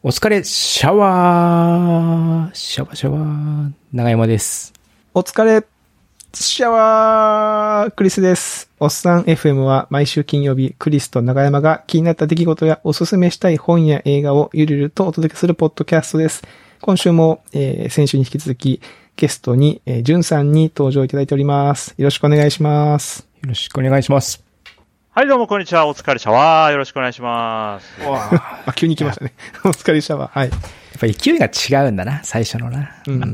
お疲れ、シャワー、シャワーシャワー、長山です。お疲れ、シャワークリスです。おっさん FM は毎週金曜日、クリスと長山が気になった出来事やおすすめしたい本や映画をゆるゆるとお届けするポッドキャストです。今週も、えー先週に引き続き、ゲストに、えー、ジュンさんに登場いただいております。よろしくお願いします。よろしくお願いします。はい、どうも、こんにちは。お疲れシャワー。よろしくお願いします。あ、急に来ましたね。お疲れシャワー。はい。やっぱ勢いが違うんだな、最初のな。うん。い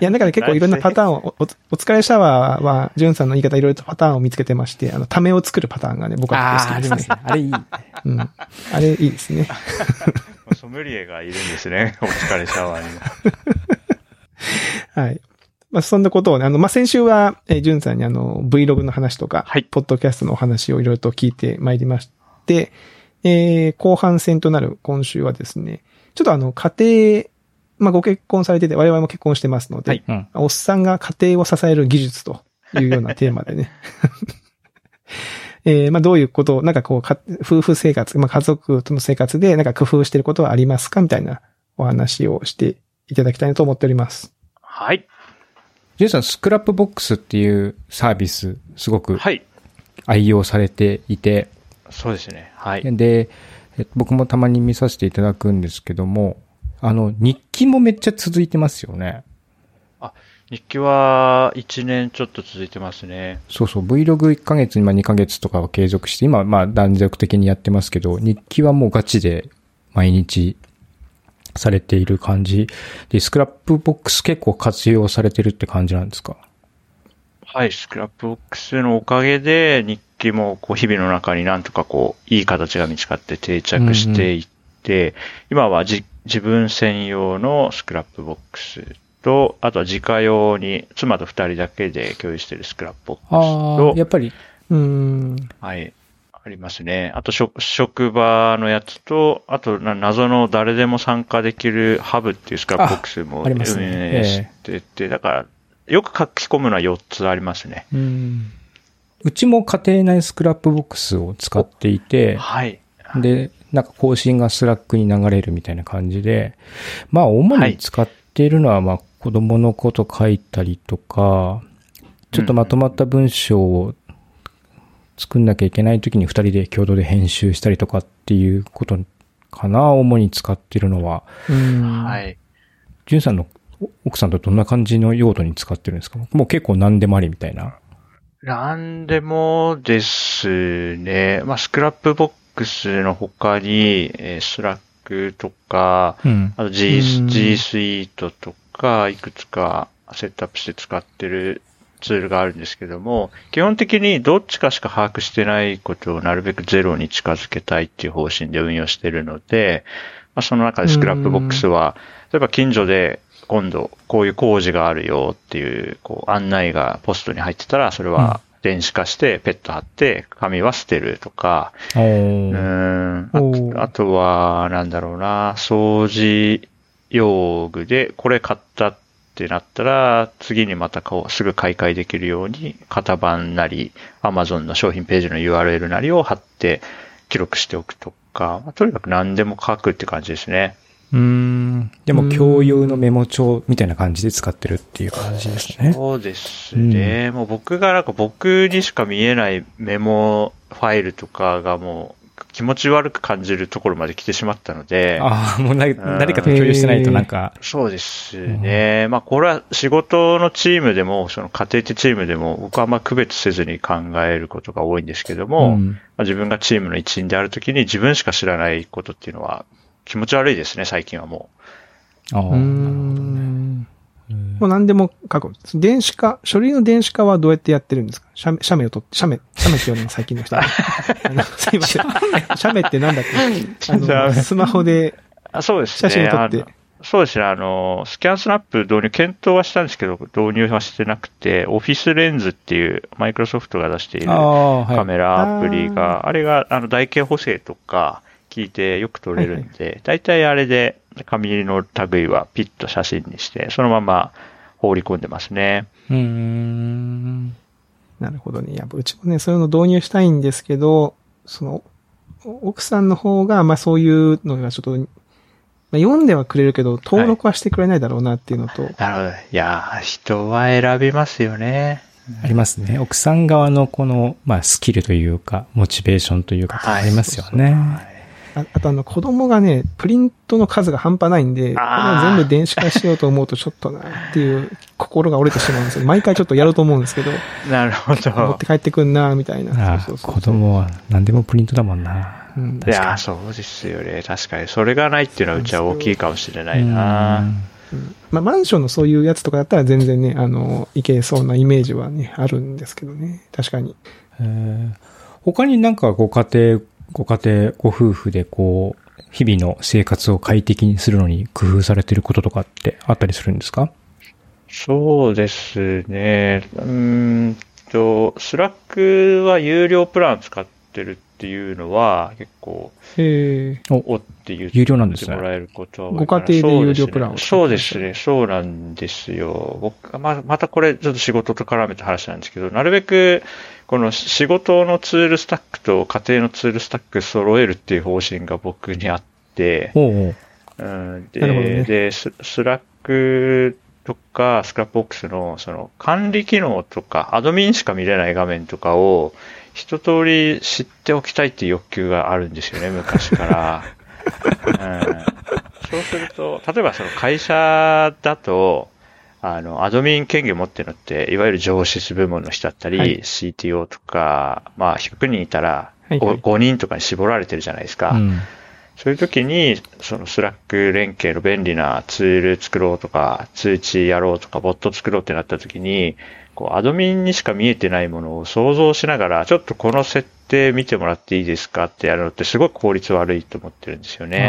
や、だから結構いろんなパターンを、お、おお疲れシャワーは、ジュンさんの言い方いろいろとパターンを見つけてまして、あの、ためを作るパターンがね、僕は好きですね。あれいい。うん。あれいいですね。ーソムリエがいるんですね。お疲れシャワーにも。はい。まあ、そんなことをね、あの、まあ、先週は、えー、ジュンさんにあの、Vlog の話とか、はいポッドキャストのお話をいろいろと聞いてまいりまして、えー、後半戦となる今週はですね、ちょっとあの、家庭、まあ、ご結婚されてて、我々も結婚してますので、はいうん。おっさんが家庭を支える技術というようなテーマでね。えーまあどういうことを、なんかこうか、夫婦生活、まあ家族との生活でなんか工夫してることはありますか？みたいなお話をしていただきたいなと思っております。はい。ジェイさん、 Scrapbox っていうサービス、すごくはい。愛用されていて、そうですね。はい。で、えっと僕もたまに見させていただくんですけども、あの、日記もめっちゃ続いてますよね。日記は1年ちょっと続いてますね。そうそう、Vlog1 ヶ月、今2ヶ月とかは継続して、今はまあ断続的にやってますけど、日記はもうガチで毎日されている感じで、スクラップボックス結構活用されてるって感じなんですか？はい。 Scrapbox のおかげで、日記もこう日々の中になんとかこう、いい形が見つかって定着していって、今はじ自分専用の Scrapbox と、あとは自家用に妻と二人だけで共有しているスクラップボックスああと、、やっぱり、うーん。はい。ありますね。あと職、職場のやつと、あとな、謎の誰でも参加できるハブっていう Scrapbox も運営してて、だから、よく書き込むのは4つありますね。うん。うちも家庭内 Scrapbox を使っていて、はい。で、なんか更新が Slack に流れるみたいな感じで、まあ主に使っているのは、まあ子供のこと書いたりとか、ちょっとまとまった文章を作んなきゃいけない時に二人で共同で編集したりとかっていうことかな、主に使っているのは。うん。。はいい。ジュンさんの奥さんとどんな感じの用途に使ってるんですか？もう結構何でもありみたいな。なんでもですね。まあ、 Scrapbox の他に、えー Slack とか、うん。あと G, うん G Suite とか、いくつかセットアップして使ってるツールがあるんですけども、基本的にどっちかしか把握してないことをなるべくゼロに近づけたいっていう方針で運用してるので、まあ、その中でスクラップボックスは、例えば近所で今度こういう工事があるよっていうこう案内がポストに入ってたら、それは電子化してペット貼って紙は捨てるとか、おうん。あとは、なんだろうな、掃除用具で、これ買ったってなったら、次にまたこうすぐ買い替えできるように、型番なり、Amazon の商品ページの URL なりを貼って記録しておくとか、まあとにかく何でも書くって感じですね。うーん。でも共有のメモ帳みたいな感じで使ってるっていう感じですね。そうですね。もう僕がなんか僕にしか見えないメモファイルとかがもう気持ち悪く感じるところまで来てしまったので、ああ、もうな誰かと共有してないとなんか、そうですね。まあ、これは仕事のチームでも、その家庭的チームでも、僕はあんま区別せずに考えることが多いんですけども、うん。まあ、自分がチームの一員であるときに自分しか知らないことっていうのは気持ち悪いですね、最近はもああ、うーなるほどね。ん。もう何でも書く。電子化、書類の電子化はどうやってやってるんですか？写メ、写メを取って、写メ、写メって言うのも最近の人。すいません。写メってなんだっけ？あの、スマホでそうですね。写真を撮って。そうですね。あの、スキャンスナップ導入、検討はしたんですけど、導入はしてなくて、オフィスレンズっていう、マイクロソフトが出しているああ、はい。カメラアプリが、あれが、あの、台形補正とか聞いてよく撮れるんで、大体あれで紙の類はピッと写真にして、そのまま放り込んでますね。うーん。なるほどね。やっぱうちもね、そういうの導入したいんですけど、その、お奥さんの方が、まあそういうのがちょっとまあ、読んではくれるけど、登録はしてくれないだろうなっていうのと。なるほど。いやー、人は選びますよね。ありますね。奥さん側のこの、まあ、スキルというか、モチベーションというか、ありますよね。ああとあの、子供がね、プリントの数が半端ないんで、これは全部電子化しようと思うとちょっとなっていう心が折れてしまうんですよ。毎回ちょっとやろうと思うんですけど。なるほど。持って帰ってくんな、みたいな。あそうそうそう子供は何でもプリントだもんな。うん、いや、そうですよね。確かに。それがないっていうのはうちは大きいかもしれないな。まあ、マンションのそういうやつとかだったら全然ね、あの、いけそうなイメージはね、あるんですけどね。確かに。他になんかご家庭、ご家庭、ご夫婦でこう、日々の生活を快適にするのに工夫されてることとかってあったりするんですか？そうですね。うんと、 Slack は有料プラン使ってるっていうのは結構、へおって言ってもらえることはご家庭で有料プランをそうですね、そうなんですよ。僕ままたこれちょっと仕事と絡めた話なんですけど、なるべくこの仕事のツールスタックと家庭のツールスタック揃えるっていう方針が僕にあって、ほうほう。うん、で、ね、でス、 Slack とか Scrapbox のその管理機能とか admin しか見れない画面とかを一通り知っておきたいっていう欲求があるんですよね、昔から。うん、そうすると、例えばその会社だと、あの、 admin 権限持ってるのって、いわゆる情シス部門の人だったり、はい、CTO とか、まあ、100人いたら5、はいはい、5人とかに絞られてるじゃないですか。うん、そういう時に、その Slack 連携の便利なツール作ろうとか、通知やろうとか、ボット作ろうってなった時に、こう、 admin にしか見えてないものを想像しながら、ちょっとこの設定見てもらっていいですかってやるのってすごく効率悪いと思ってるんですよね。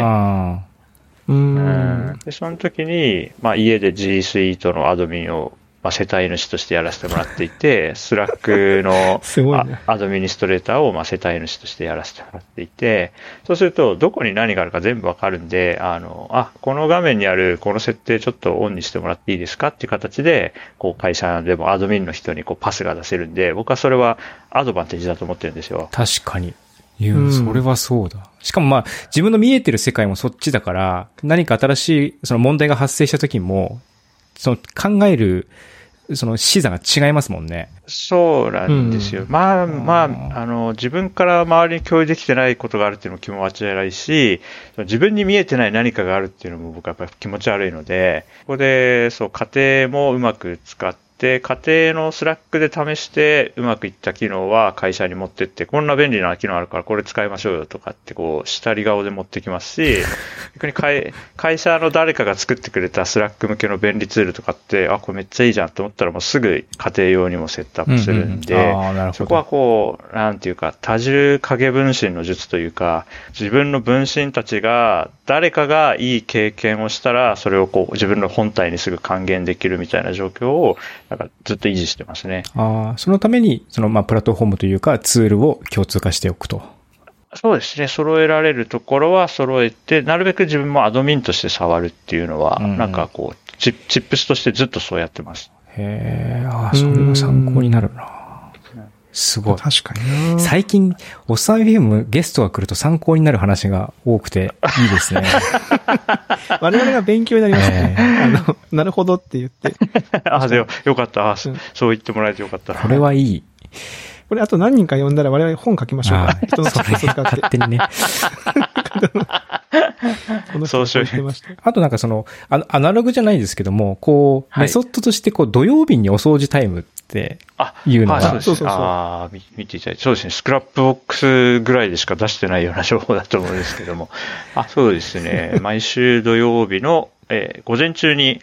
うん。で、その時に、まあ家で G Suite の admin をまあ、世帯主としてやらせてもらっていて、Slack の administrator をまあ世帯主としてやらせてもらっていて、そうするとどこに何があるか全部わかるんで、あの、あ、この画面にあるこの設定ちょっとオンにしてもらっていいですかっていう形で、こう会社でも admin の人にこうパスが出せるんで、僕はそれはアドバンテージだと思ってるんですよ。確かに。いや、それはそうだ。しかもまあ、自分の見えてる世界もそっちだから、何か新しい、その問題が発生した時も、その考えるその視座が違いますもんね。そうなんですよ。うん、まあまあ、あの、自分から周りに共有できてないことがあるっていうのも気持ち悪いし、自分に見えてない何かがあるっていうのも僕はやっぱり気持ち悪いので、ここで、そう、家庭もうまく使って、で、家庭の Slack で試してうまくいった機能は会社に持ってって、こんな便利な機能あるからこれ使いましょうよとかってこう、したり顔で持ってきますし、逆に会会社の誰かが作ってくれた Slack 向けの便利ツールとかって、あ、これめっちゃいいじゃんと思ったらもうすぐ家庭用にもセットアップするんで、うんうん、そこはこう、なんていうか、多重影分身の術というか、自分の分身たちが、誰かがいい経験をしたら、それをこう、自分の本体にすぐ還元できるみたいな状況を、なんかずっと維持してますね。ああ、そのために、その、まあ、プラットフォームというか、ツールを共通化しておくと。そうですね。揃えられるところは揃えて、なるべく自分もアドミンとして触るっていうのは、うん、なんかこうチ、チップスとしてずっとそうやってます。へえ、ああ、それは参考になるな。すごい。確かに最近、おっさん FM ゲストが来ると参考になる話が多くていいですね。我々が勉強になりますね。えー、あの、なるほどって言って。あ、でも、よかった。そう言ってもらえてよかったこれはいい。これあと何人か呼んだら我々本書きましょうか。人のそれ勝手にね。そうしよう。あとなんかその、アナログじゃないですけども、こう、メソッドとしてこう、土曜日にお掃除タイムっていうのが。そうそうそう。ああ、見ていただいて。そうですね。 Scrapbox ぐらいでしか出してないような情報だと思うんですけども。あ、そうですね。毎週土曜日の、えー、午前中に、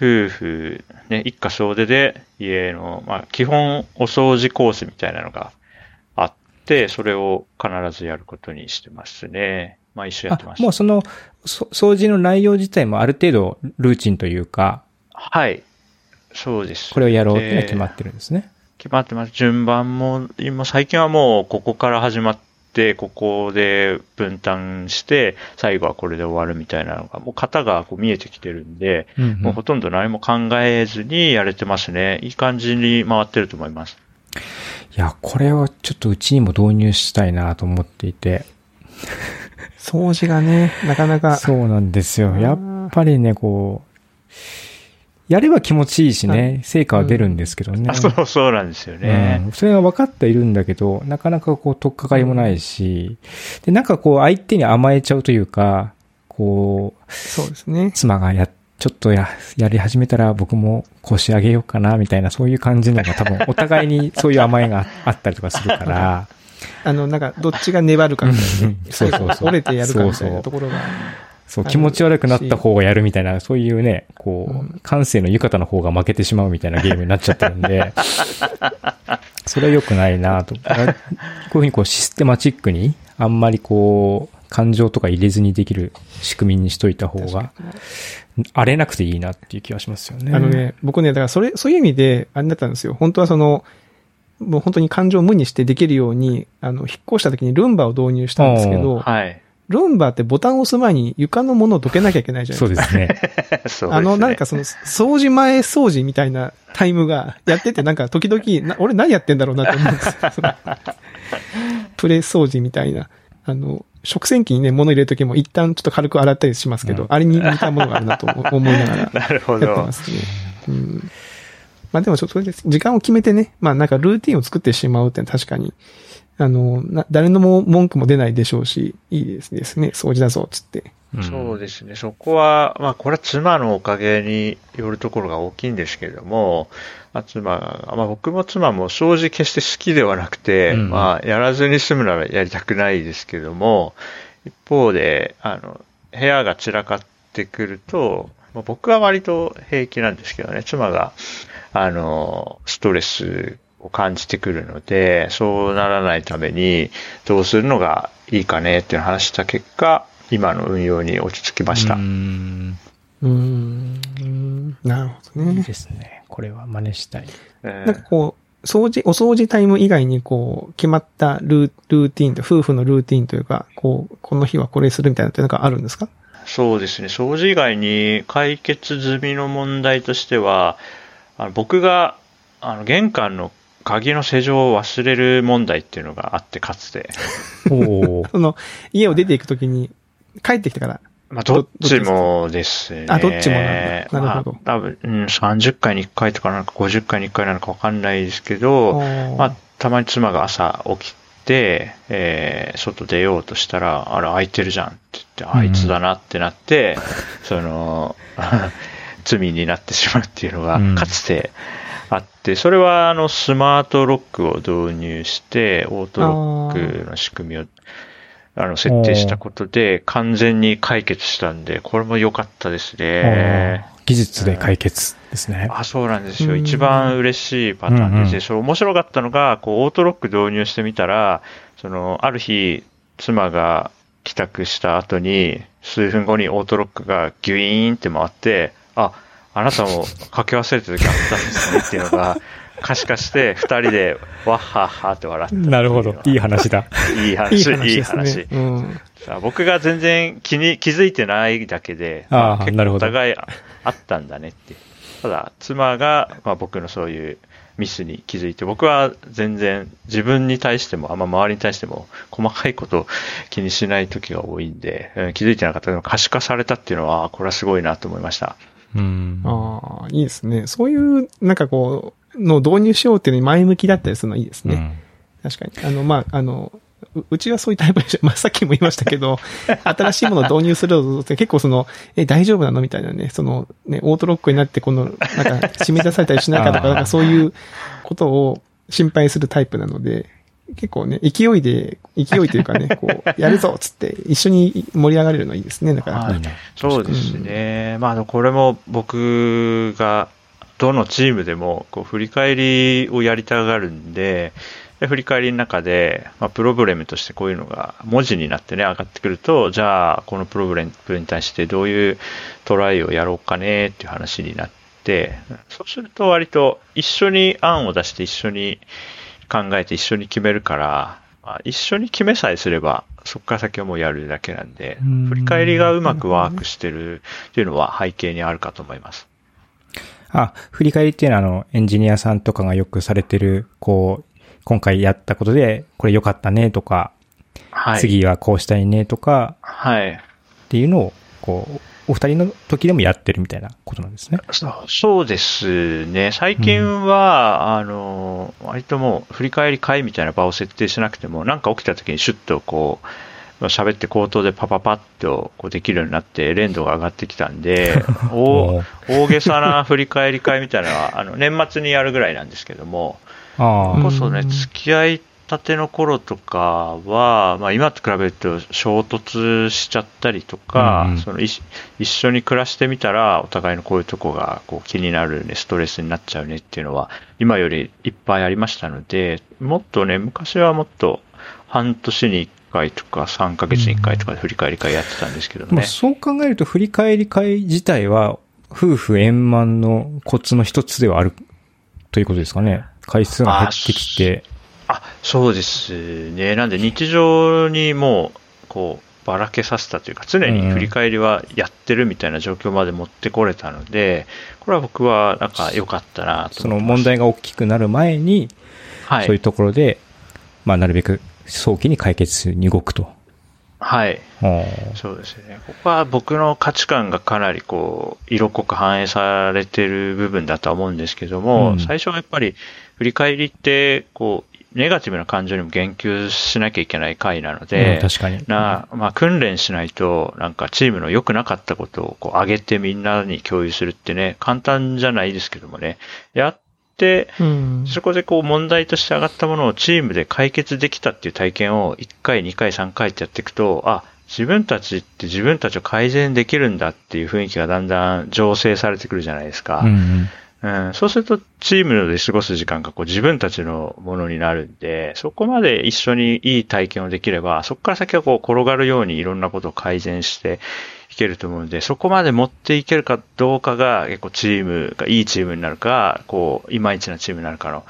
夫婦、ね、一家総出で家の、まあ、基本お掃除コースみたいなのがあって、それを必ずやることにしてますね。毎週やってます。もうその、掃除の内容自体もある程度ルーチンというか。はい。そうです。これをやろうって決まってるんですね。決まってます。順番も、今最近はもうここから始まって、ここで分担して、最後はこれで終わるみたいなのが、もう型がこう見えてきてるんで、うんうん、もうほとんど何も考えずにやれてますね。いい感じに回ってると思います。いや、これはちょっとうちにも導入したいなと思っていて。掃除がね、なかなか。そうなんですよ。やっぱりね、こう、やれば気持ちいいしね、成果は出るんですけどね。あそうそうなんですよね。うん、それは分かっているんだけど、なかなかこう、とっかかりもないし、で、なんかこう、相手に甘えちゃうというか、こう、そうですね。妻がや、ちょっとや、やり始めたら僕もこうしてあげようかな、みたいな、そういう感じのが多分、お互いにそういう甘えがあったりとかするから、あの、なんか、どっちが粘るかみたいな、ね。そうそうそう。折れてやるかみたいなところが。そう、気持ち悪くなった方がやるみたいな、そういうね、こう、感性の浴衣の方が負けてしまうみたいなゲームになっちゃってるんで、それは良くないなと。こういうふうにこうシステマチックに、あんまりこう、感情とか入れずにできる仕組みにしといた方が、荒れなくていいなっていう気はしますよね。あのね、僕ね、だからそれ、そういう意味で、あれだったんですよ。本当はその、もう本当に感情を無にしてできるように、あの、引っ越した時にルンバを導入したんですけど、はい。ルンバってボタンを押す前に床のものをどけなきゃいけないじゃないですか。そうですね。あの、なんかその、掃除前掃除みたいなタイムがやってて、なんか時々、な俺何やってんだろうなと思うんですよ。プレ掃除みたいな。あの、食洗機にね、物入れるときも一旦ちょっと軽く洗ったりしますけど、うん、あれに似たものがあるなと思いながら やってますね。うん、まあでもちょっと時間を決めてね、まあなんかルーティンを作ってしまうって確かにあの、な、誰のも文句も出ないでしょうし、いいですですね。掃除だぞ、つって。そうですね。そこは、まあ、これは妻のおかげによるところが大きいんですけれども、まあ、妻が、まあ、僕も妻も掃除決して好きではなくて、うん、まあ、やらずに済むならやりたくないですけども、一方で、あの、部屋が散らかってくると、まあ、僕は割と平気なんですけどね、妻が、あの、ストレスを感じてくるので、そうならないためにどうするのがいいかねっていう話した結果、今の運用に落ち着きました。うん。うん。なるほどね。いいですね。これは真似したい。えー、なんかこう、掃除、お掃除タイム以外にこう、決まったルールーティンと、夫婦のルーティンというか、こう、この日はこれするみたいなってなんかあるんですか？そうですね。掃除以外に解決済みの問題としては、あの僕があの玄関の鍵の施錠を忘れる問題っていうのがあって、かつて。お その、家を出ていくときに、帰ってきてから。まあ、どっちもですね。あ、どっちもなんだ。なるほど。まあ、多分、うん、30回に1回とかなんか50回に1回なのかわかんないですけど、まあ、たまに妻が朝起きて、えー、外出ようとしたら、あれ開いてるじゃんって言って、あいつだなってなって、うん、その、罪になってしまうっていうのが、かつて、あって、それはあのスマートロックを導入して、オートロックの仕組みをあの設定したことで完全に解決したんで、これも良かったですね。技術で解決ですね。あ、そうなんですよ。一番嬉しいパターンです。うんうん、それ面白かったのが、こう、オートロック導入してみたら、その、ある日、妻が帰宅した後に、数分後にオートロックがギュイーンって回って、あ、あなたもかけ忘れた時あったんですねっていうのが、可視化して、二人で、わっはっはって笑ってなるほど。いい話だ。いい話、いい話。うん、僕が全然気に、気づいてないだけで、ああ、なるほど。お互いあったんだねって。ただ、妻が、まあ、僕のそういうミスに気づいて、僕は全然自分に対しても、あんま周りに対しても、細かいことを気にしない時が多いんで、うん、気づいてなかったけど、可視化されたっていうのは、これはすごいなと思いました。うん。ああ、いいですね。そういう、なんかこう、の導入しようっていうのに前向きだったりするのいいですね。うん、確かに。あの、まあ、あの、うちはそういうタイプでしょ。まあ、さっきも言いましたけど、新しいものを導入すると結構その、え、大丈夫なのみたいなね、その、ね、オートロックになって、この、なんか、締め出されたりしないかとか、なんかそういうことを心配するタイプなので、結構ね、勢いで、勢いというかね、こう、やるぞっつって、一緒に盛り上がれるのいいですね、だから。はい、そうですね。うん、まあ、これも僕が、どのチームでも、こう、振り返りをやりたがるんで、で振り返りの中で、まあ、プロブレムとしてこういうのが文字になってね、上がってくると、じゃあ、このプロブレムに対してどういうトライをやろうかねっていう話になって、そうすると割と一緒に案を出して一緒に考えて一緒に決めるから、まあ、一緒に決めさえすれば、そこから先はもうやるだけなんで、振り返りがうまくワークしてるっていうのは背景にあるかと思います。あ、振り返りっていうのはあの、エンジニアさんとかがよくされてる、こう、今回やったことで、これ良かったねとか、はい。次はこうしたいねとか、はい。っていうのを、こう、お二人の時でもやってるみたいなことなんですね。そうですね。最近は、あの、割ともう振り返り会みたいな場を設定しなくても、なんか起きた時にシュッとこう、喋って口頭でパパパッとこうできるようになって、連動が上がってきたんで、大大げさな振り返り会みたいなのは、あの、年末にやるぐらいなんですけども、こそね、うん付き合いたての頃とかは、まあ、今と比べると衝突しちゃったりとか、うんうんその一一緒に暮らしてみたら、お互いのこういうとこがこう気になるね、ストレスになっちゃうねっていうのは、今よりいっぱいありましたので、もっとね、昔はもっと半年に1回とか3ヶ月に1回とかで振り返り会やってたんですけどね。まあそう考えると振り返り会自体は、夫婦円満のコツの一つではあるということですかね。回数が減ってきて。あ、そうですね。なんで日常にもう、こう、ばらけさせたというか、常に振り返りはやってるみたいな状況まで持ってこれたので、これは僕はなんか良かったなとその。問題が大きくなる前に、はい。そういうところで、まあなるべく早期に解決に動くと。はい。そうですね。ここは僕の価値観がかなりこう、色濃く反映されてる部分だとは思うんですけども、うん最初はやっぱり振り返りって、こう、ネガティブな感情にも言及しなきゃいけない回なので、うん確かに。な、まあ、訓練しないと、なんかチームの良くなかったことをこう上げてみんなに共有するってね、簡単じゃないですけどもね、やって、うん。そこでこう問題として上がったものをチームで解決できたっていう体験を1回、2回、3回ってやっていくと、あ、自分たちって自分たちを改善できるんだっていう雰囲気がだんだん醸成されてくるじゃないですか。うんうん、そうすると、チームで過ごす時間がこう自分たちのものになるんで、そこまで一緒にいい体験をできれば、そこから先はこう転がるようにいろんなことを改善していけると思うんで、そこまで持っていけるかどうかが結構チームがいいチームになるか、こう、いまいちなチームになるかの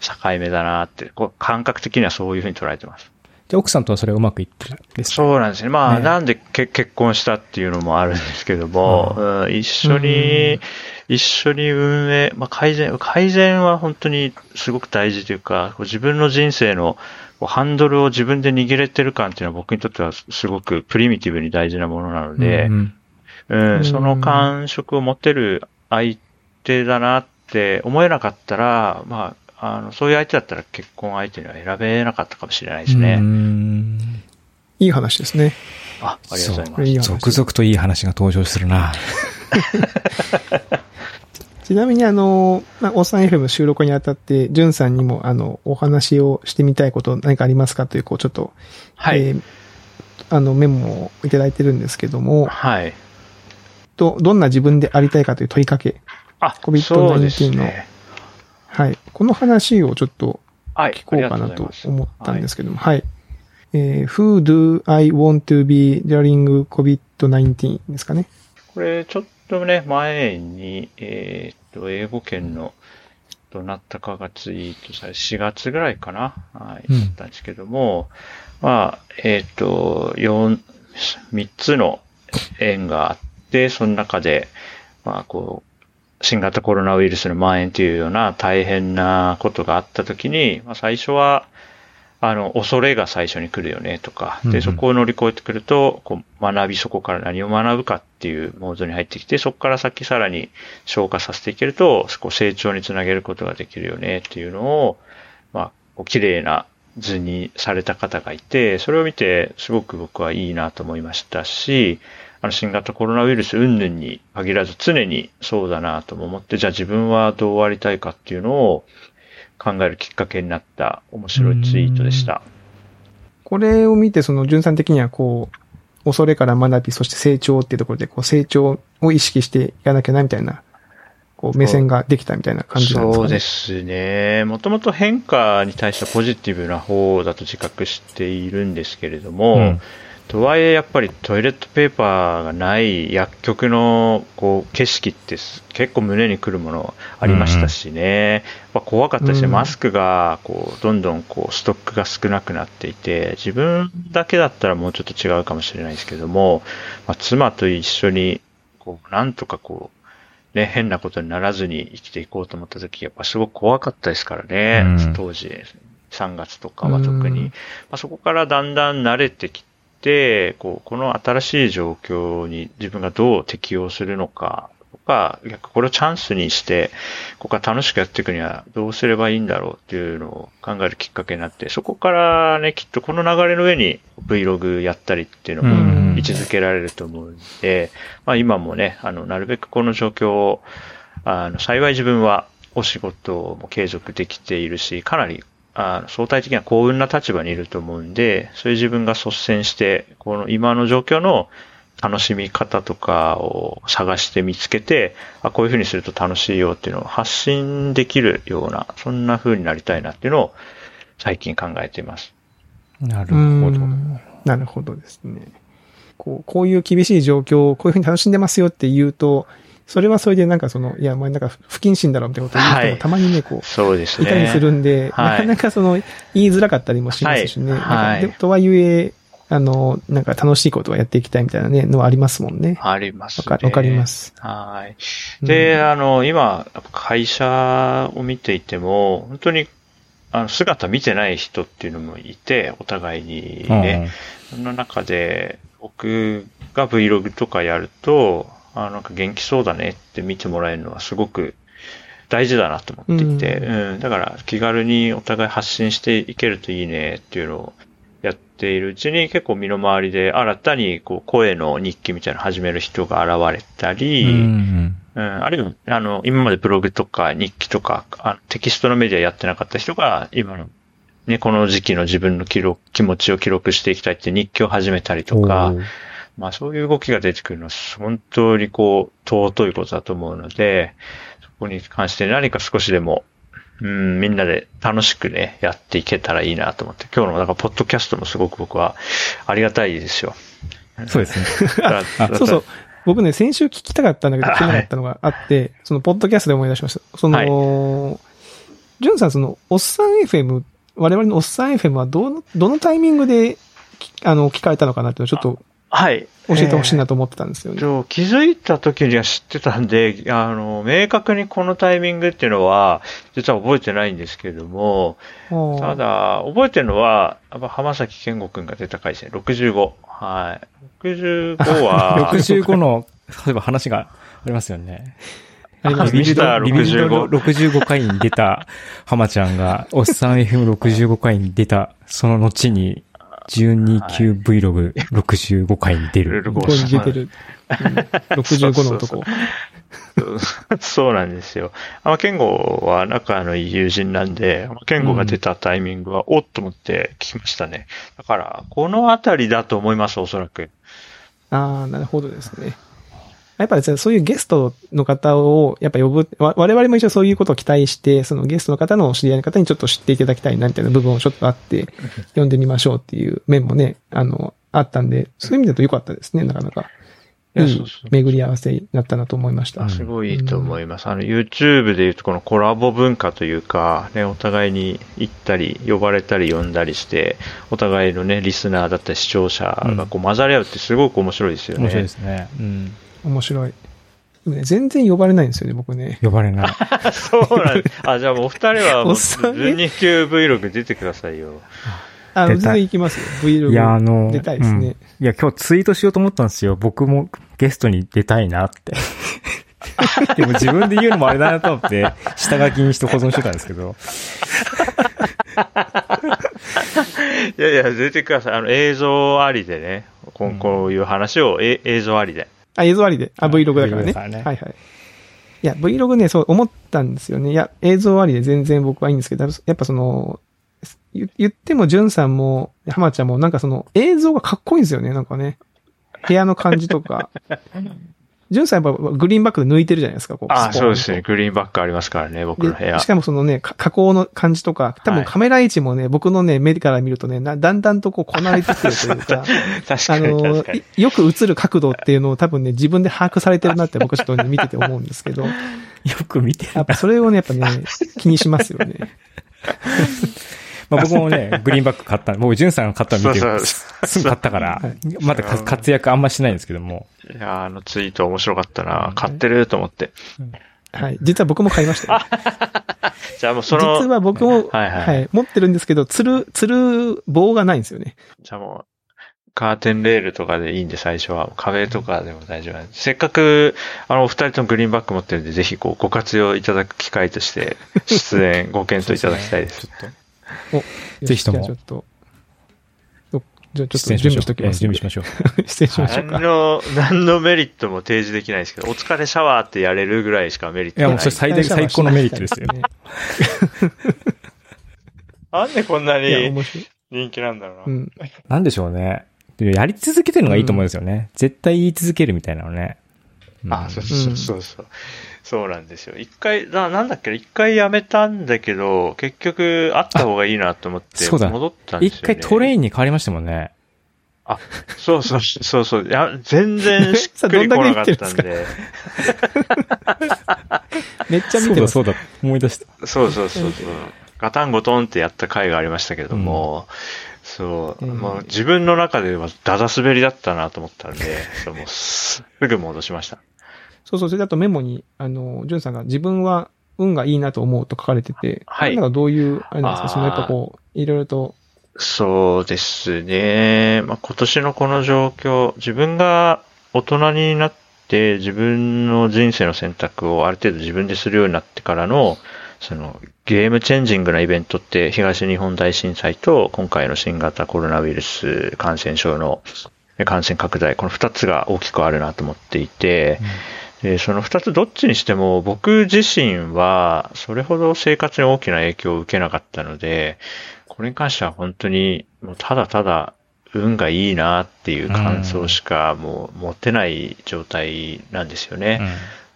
境目だなって、こう感覚的にはそういうふうに捉えてます。じゃあ奥さんとはそれがうまくいってるんですか？そうなんですね。まあ、ね。なんでけ結婚したっていうのもあるんですけども、うん、一緒に、一緒に運営、まあ、改善、改善は本当にすごく大事というか、自分の人生のハンドルを自分で握れてる感っていうのは僕にとってはすごくプリミティブに大事なものなので、うんうん、その感触を持てる相手だなって思えなかったら、まあ、あの、そういう相手だったら結婚相手には選べなかったかもしれないですうね。んいい話ですね。あ、ありがとうございこます。れいい話。続々といい話が登場するな。ちなみにあの、まあ、おっさん FM 収録にあたって、じゅんさんにもあの、お話をしてみたいこと何かありますかという、こう、ちょっと、はい。えーあの、メモをいただいてるんですけども、はい。ど、どんな自分でありたいかという問いかけ。あ、COVID-19 そうですね。はい。この話をちょっとはい。聞こうかなと思ったんですけども、はい。えー Who do I want to be during COVID-19 ですかね。これ、ちょっとね、前に、えーっと、英語圏の、どなたかがツイートされ、4月ぐらいかなはい、うんだったんですけども、まあ、えーっと、4、3つの縁があって、その中で、まあ、こう、新型コロナウイルスの蔓延というような大変なことがあったときに、まあ、最初は、あの、恐れが最初に来るよねとか、で、そこを乗り越えてくると、こう、学び、そこから何を学ぶかっていうモードに入ってきて、そこから先さらに消化させていけると、こう成長につなげることができるよねっていうのを、まあ、こう綺麗な図にされた方がいて、それを見て、すごく僕はいいなと思いましたし、あの、新型コロナウイルス云々に限らず常にそうだなとも思って、じゃあ自分はどうありたいかっていうのを考えるきっかけになった面白いツイートでした。これを見て、その、純さん的にはこう、恐れから学び、そして成長っていうところで、こう、成長を意識していかなきゃな、みたいな、こう、目線ができたみたいな感じなんですかね。そうですね。もともと変化に対してはポジティブな方だと自覚しているんですけれども、うんとはいえやっぱりトイレットペーパーがない薬局のこう景色ってす結構胸にくるものありましたしね、やっぱ怖かったですね、うん。マスクがこうどんどんこうストックが少なくなっていて、自分だけだったらもうちょっと違うかもしれないですけども、まあ、妻と一緒にこうなんとかこう、ね、変なことにならずに生きていこうと思った時、やっぱすごく怖かったですからね、うん。当時。3月とかは特に。まあ、そこからだんだん慣れてきて、こう、この新しい状況に自分がどう適応するのかとか、逆これをチャンスにして、ここから楽しくやっていくにはどうすればいいんだろうっていうのを考えるきっかけになって、そこからね、きっとこの流れの上に Vlog やったりっていうのも位置づけられると思うんで、まあ今もね、あの、なるべくこの状況を、あの、幸い自分はお仕事も継続できているし、かなりあ相対的な幸運な立場にいると思うんで、そういう自分が率先して、この今の状況の楽しみ方とかを探して見つけて、あ、こういう風にすると楽しいよっていうのを発信できるような、そんな風になりたいなっていうのを最近考えています。なるほど。なるほどですね。こう、こういう厳しい状況をこういう風に楽しんでますよって言うと、それはそれでなんかその、いや、お前なんか不謹慎だろみたいなことを言う人もたまにね、こう、そうですね。いたりするんで、はい、なかなかその、言いづらかったりもしますしね。はい。とはいえ、あの、なんか楽しいことをやっていきたいみたいなね、のはありますもんね。ありますね。わかかります。はい。で、うん、あの、今、会社を見ていても、本当に、あの、姿見てない人っていうのもいて、お互いにね。うん、その中で、僕が Vlog とかやると、あなんか元気そうだねって見てもらえるのはすごく大事だなと思っていて、うん、うん、だから気軽にお互い発信していけるといいねっていうのをやっているうちに結構身の回りで新たにこう声の日記みたいなの始める人が現れたり、うん、うん、あるいはあの今までブログとか日記とかあテキストのメディアやってなかった人が今のね、この時期の自分の記録、気持ちを記録していきたいって日記を始めたりとか、まあそういう動きが出てくるのは本当にこう尊いことだと思うので、そこに関して何か少しでもうん、みんなで楽しくね、やっていけたらいいなと思って、今日の、なんか、ポッドキャストもすごく僕はありがたいですよ。そうですね。そうそう。僕ね、先週聞きたかったんだけど、聞けなかったのがあって、はい、その、ポッドキャストで思い出しました。その、はい、ジュンさん、その、おっさん FM、我々のおっさん FM はどの、どのタイミングで、あの、聞かれたのかなってちょっとはい。教えてほしいなと思ってたんですよね。えー、気づいた時には知ってたんで、あの、明確にこのタイミングっていうのは、実は覚えてないんですけれども、ただ、覚えてるのは、やっぱ浜崎健吾くんが出た回ですね、65。はい。65は、65の、例えば話がありますよね。ありますビルド65。65回に出た浜ちゃんが、おっさん FM65 回に出た、その後に、12級 Vlog65 回に出る。ここに出てる。65の男。そうなんですよ。あま、ケンゴは仲のいい友人なんで、ケンゴが出たタイミングは、おっと思って聞きましたね。だから、このあたりだと思います、おそらく。ああ、なるほどですね。やっぱりそういうゲストの方をやっぱ呼ぶ、我々も一応そういうことを期待して、そのゲストの方の知り合いの方にちょっと知っていただきたいなみたいな部分をちょっとあって、呼んでみましょうっていう面もね、あの、あったんで、そういう意味だと良かったですね、なかなか。いい巡り合わせになったなと思いました。すごいいいと思います。あの、YouTube で言うとこのコラボ文化というか、ね、お互いに行ったり、呼ばれたり呼んだりして、お互いのね、リスナーだったり視聴者がこう混ざり合うってすごく面白いですよね。面白いですね。うん。面白い。ね、全然呼ばれないんですよね、僕ね。呼ばれない。そうなんあ、じゃあもうお二人は、もう、12級 Vlog 出てくださいよ。あ、全然行きますよ。Vlog。いや、あの、出たいですね、うん、いや、今日ツイートしようと思ったんですよ。僕もゲストに出たいなって。でも自分で言うのもあれだなと思って、下書きにして保存してたんですけど。いやいや、出てください。あの、映像ありでね。こういう話を、え映像ありで。あ、映像ありで。あ、Vlog だからね。からねはいはい。いや、Vlog ね、そう思ったんですよね。いや、映像ありで全然僕はいいんですけど、やっぱその、言っても、じゅんさんも、浜ちゃんも、なんかその、映像がかっこいいんですよね、なんかね。部屋の感じとか。ジュンさんやっぱグリーンバックで抜いてるじゃないですか、こう。あそうですね。グリーンバックありますからね、僕の部屋。しかもそのね、加工の感じとか、多分カメラ位置もね、はい、僕のね、目から見るとね、だんだんとこうこなれてきてるというか、確かにあの、よく映る角度っていうのを多分ね、自分で把握されてるなって僕ちょっと、ね、見てて思うんですけど。よく見てる。やっぱそれをね、やっぱね、気にしますよね。まあ僕もね、グリーンバック買った、僕、ジュンさんが買ったの見て、すぐ買ったから、まだ活躍あんましないんですけども。いや、あのツイート面白かったな。買ってると思って。はい。実は僕も買いましたよ。じゃあもうその、実は僕も、はいはいはい、持ってるんですけど、つる、つる棒がないんですよね。じゃあもう、カーテンレールとかでいいんで、最初は。壁とかでも大丈夫なんで。せっかく、あの、お二人ともグリーンバック持ってるんで、ぜひ、こう、ご活用いただく機会として、出演、ご検討いただきたいです。ちょっと。よしぜひともじゃあちょっと、よじゃあちょっと準しましょう。備しときます。準備しましょう。失礼しましょうか。何の、何のメリットも提示できないですけど、お疲れシャワーってやれるぐらいしかメリットいや、がない。もうそれ最大、最高のメリットですよ。ね。なんでこんないや、に。人気なんだろうな。うん。なんでしょうね。でやり続けてるのがいいと思うんですよね。絶対言い続けるみたいなのね。うんあ、そうそうそうそう。そうなんですよ。一回、ななんだっけ一回やめたんだけど、結局、あった方がいいなと思って、戻ったんですよ、一ね。回トレインに変わりましたもんね。あ、そうそう、そうそう。いや、全然しっくりこなかったんで。めっちゃ見てます。そうだ。思い出した。そうそうそうそう。ガタンゴトンってやった回がありましたけども、そう、うんもう自分の中ではダダ滑りだったなと思ったんで、もうすぐ戻しました。そうそう、それだとメモに、あの、ジュンさんが自分は運がいいなと思うと書かれてて、はい。なんかどういう、あれなんですか、そのやっぱこう、いろいろと、そうですね。まあ、今年のこの状況、自分が大人になって自分の人生の選択をある程度自分でするようになってからの、そのゲームチェンジングなイベントって東日本大震災と今回の新型コロナウイルス感染症の感染拡大、この二つが大きくあるなと思っていて、でその二つどっちにしても僕自身はそれほど生活に大きな影響を受けなかったので、これに関しては本当にもうただただ運がいいなっていう感想しかもう持てない状態なんですよね。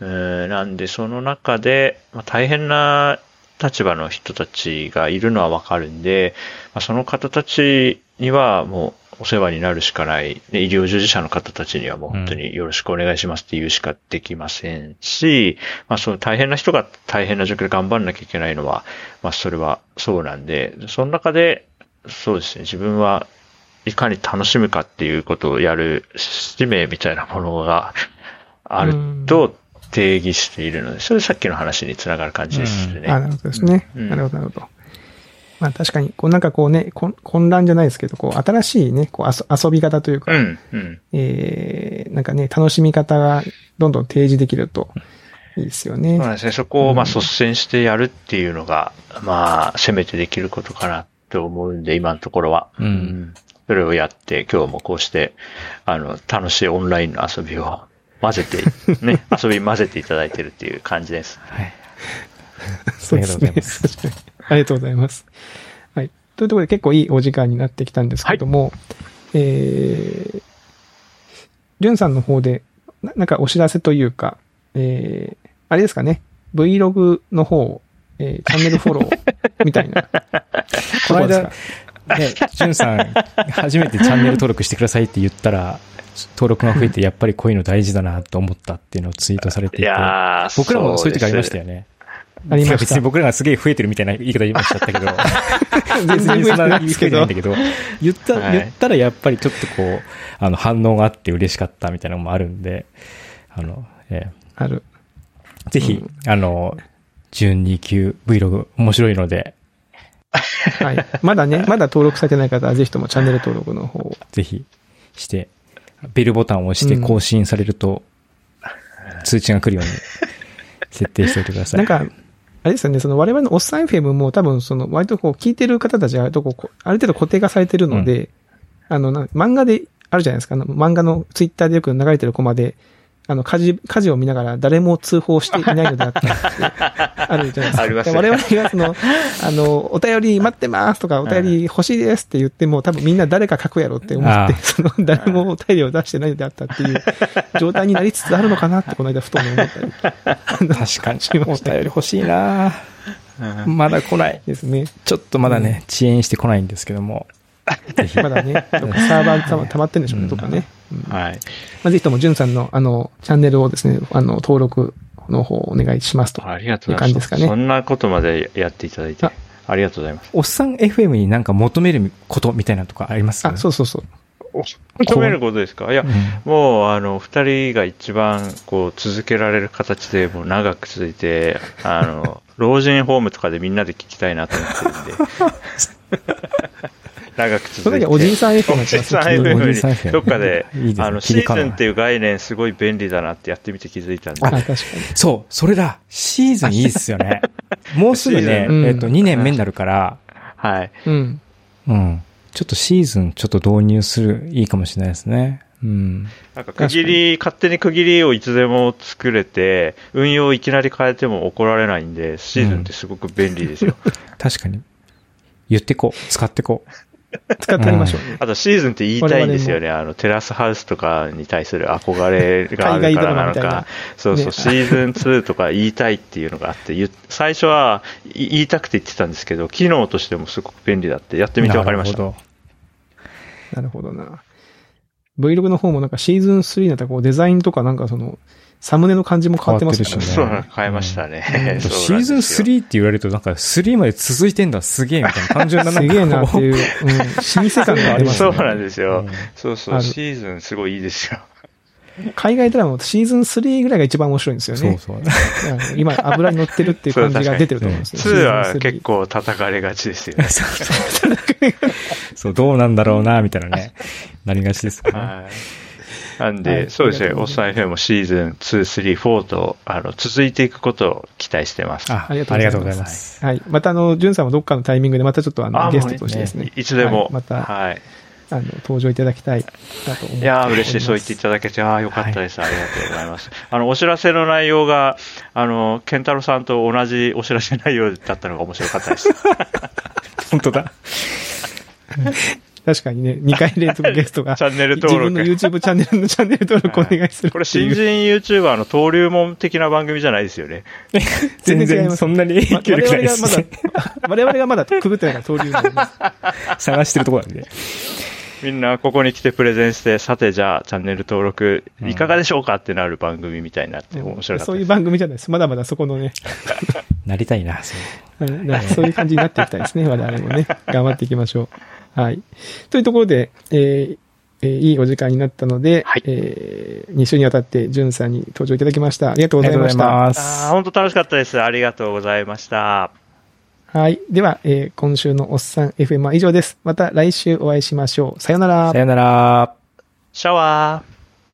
うん。なんでその中で、まあ、大変な立場の人たちがいるのはわかるんで、まあ、その方たちにはもうお世話になるしかない、で医療従事者の方たちにはもう本当によろしくお願いしますって言うしかできませんし、まあその大変な人が大変な状況で頑張らなきゃいけないのは、まあそれはそうなんで、その中で、そうですね、自分はいかに楽しむかっていうことをやる使命みたいなものがあると定義しているので、それさっきの話につながる感じですね。あ、なるほどですね。うんなるほど、なるほど。まあ確かに、こうなんかこうね、こん混乱じゃないですけど、こう新しいね、こう遊遊び方というか、うん、うん。えー、なんかね、楽しみ方がどんどん提示できるといいですよね。そうなんですね。そこをまあうん率先してやるっていうのが、まあ、せめてできることかなと思うんで、今のところは。うんそれをやって、今日もこうして、あの、楽しいオンラインの遊びを混ぜて、ね、遊び混ぜていただいてるっていう感じです。はい。そうですね。ありがとうございます。はい。というところで結構いいお時間になってきたんですけども、えー、りゅんさんの方で、ななんかお知らせというか、えー、あれですかね、Vlog の方を、えー、チャンネルフォロー みたいな。このすか、ね、じゅんさん、初めてチャンネル登録してくださいって言ったら、登録が増えて、やっぱりこういうの大事だなと思ったっていうのをツイートされていいて、僕らもそういう時ありましたよ。よね。ありました別に僕らがすげえ増えてるみたいな言い方言いましたけど、全然増えてない増えてないんだ。けど、言った、はい言ったらやっぱりちょっとこう、あの、反応があって嬉しかったみたいなのもあるんで、あの、えある。ーぜひ、あの、12級 Vlog 面白いので、はい。まだね、まだ登録されてない方はぜひともチャンネル登録の方を。ぜひして、ベルボタンを押して更新されると、通知が来るように設定しておいてください。なんか、あれですよね、その我々のおっさん FM も多分その割とこう聞いてる方たちは割とこうある程度固定化されてるので、あの、な漫画であるじゃないですか、漫画のツイッターでよく流れてるコマで、あの、火事、火事を見ながら誰も通報していないのであったって、あるじゃないですか。ありますね我々がその、あの、お便り待ってますとか、お便り欲しいですって言っても、多分みんな誰か書くやろって思ってあ、その、誰もお便りを出してないのであったっていう状態になりつつあるのかなって、この間ふと思ったり。確かに、お便り欲しいなうんまだ来ない。ですね。ちょっとまだね、遅延してこないんですけども、ぜひまだね、サーバーたま溜まってんでしょうね、とかね。うんまはい。あ、ぜひとも、じゅんさんの、あの、チャンネルをですね、あの、登録の方お願いしますと。ありがとうございます。いう感じですかねそんなことまでやっていただいてあ、ありがとうございます。おっさん FM になんか求めることみたいなのとかあります？あ、そうそうそう。求めることですか？いや、もう、あの、二人が一番、こう、続けられる形で、もう長く続いて、あの、老人ホームとかでみんなで聞きたいなと思ってるんで。長く続いて。その時おじいさん FM おじいさんおじいさん FM に、どっかで、いいですねあの、シーズンっていう概念すごい便利だなってやってみて気づいたんで。あ、確かに。そう、それだ。シーズンいいっすよね。もうすぐね、えっと、2年目になるから、はい。うん。うん。ちょっとシーズンちょっと導入する、いいかもしれないですね。うん。なんか区切り、勝手に区切りをいつでも作れて、運用をいきなり変えても怒られないんで、シーズンってすごく便利ですよ。確かに。言ってこう。使ってこう。使ってありましょうね。あとシーズンって言いたいんですよね。あの、テラスハウスとかに対する憧れがあるからなのか、そうそう、ねシーズン2とか言いたいっていうのがあって、最初はい言いたくて言ってたんですけど、機能としてもすごく便利だって、やってみて分かりました。なるほなるほどな。Vlog の方もなんかシーズン3になったらこうデザインとかなんかその、サムネの感じも変わってますからね。そうなの、変えましたね。うシーズンなんですよ3って言われると、なんか3まで続いてんだ、すげえみたいな単純ななんかすげえなってこいう、うん、老舗感がありますね。そうなんですよ。うんそうそう、シーズンすごいいいですよ。海外ドラマもシーズン3ぐらいが一番面白いんですよね。そうそう。うん今油に乗ってるっていう感じが出てると思うんですよ。2はシーズン3結構叩かれがちですよね。そうそう そう、どうなんだろうな、みたいなね、なりがちですよね。はい。なんはで、いそうですね、おっさん FM もシーズン2、3、4と、あの、続いていくことを期待してます。あありがとうございますありがとうございます。はい。またあの、ジュンさんもどっかのタイミングでまたちょっとあの、あゲストとしてですね。いつでも。はいまた、はい。あの、登場いただきたいなと思いやー、嬉しい。そう言っていただけて、ああ、よかったです。ありがとうございます。あの、お知らせの内容が、あの、ケンタロウさんと同じお知らせ内容だったのが面白かったです。本当だ。確かにね、2回連続ゲストが チ、ャンネル自登分の録。YouTube チャンネルのチャンネル登録お願いする。これ、新人 YouTuber の登竜門的な番組じゃないですよね。全 全然そんなに影ま響力ないです我々がまだね。、我々がまだくぐってないから、登竜門です。探してるところなんで。みんなここに来てプレゼンして、さてじゃあチャンネル登録いかがでしょうかってなる番組みたいになって面白かったです。そういう番組じゃないです。まだまだそこのね、なりたいな、そうそういう感じになっていきたいですね。我々もね。頑張っていきましょう。はい。というところで、えーえーいいお時間になったので、はいえ2週にわたって、じゅんさんに登場いただきました。ありがとうございました。ありがとうございまあすー。本当楽しかったです。ありがとうございました。はい。では、えー今週のおっさん FM は以上です。また来週お会いしましょう。さよならさ。よなら。シャワー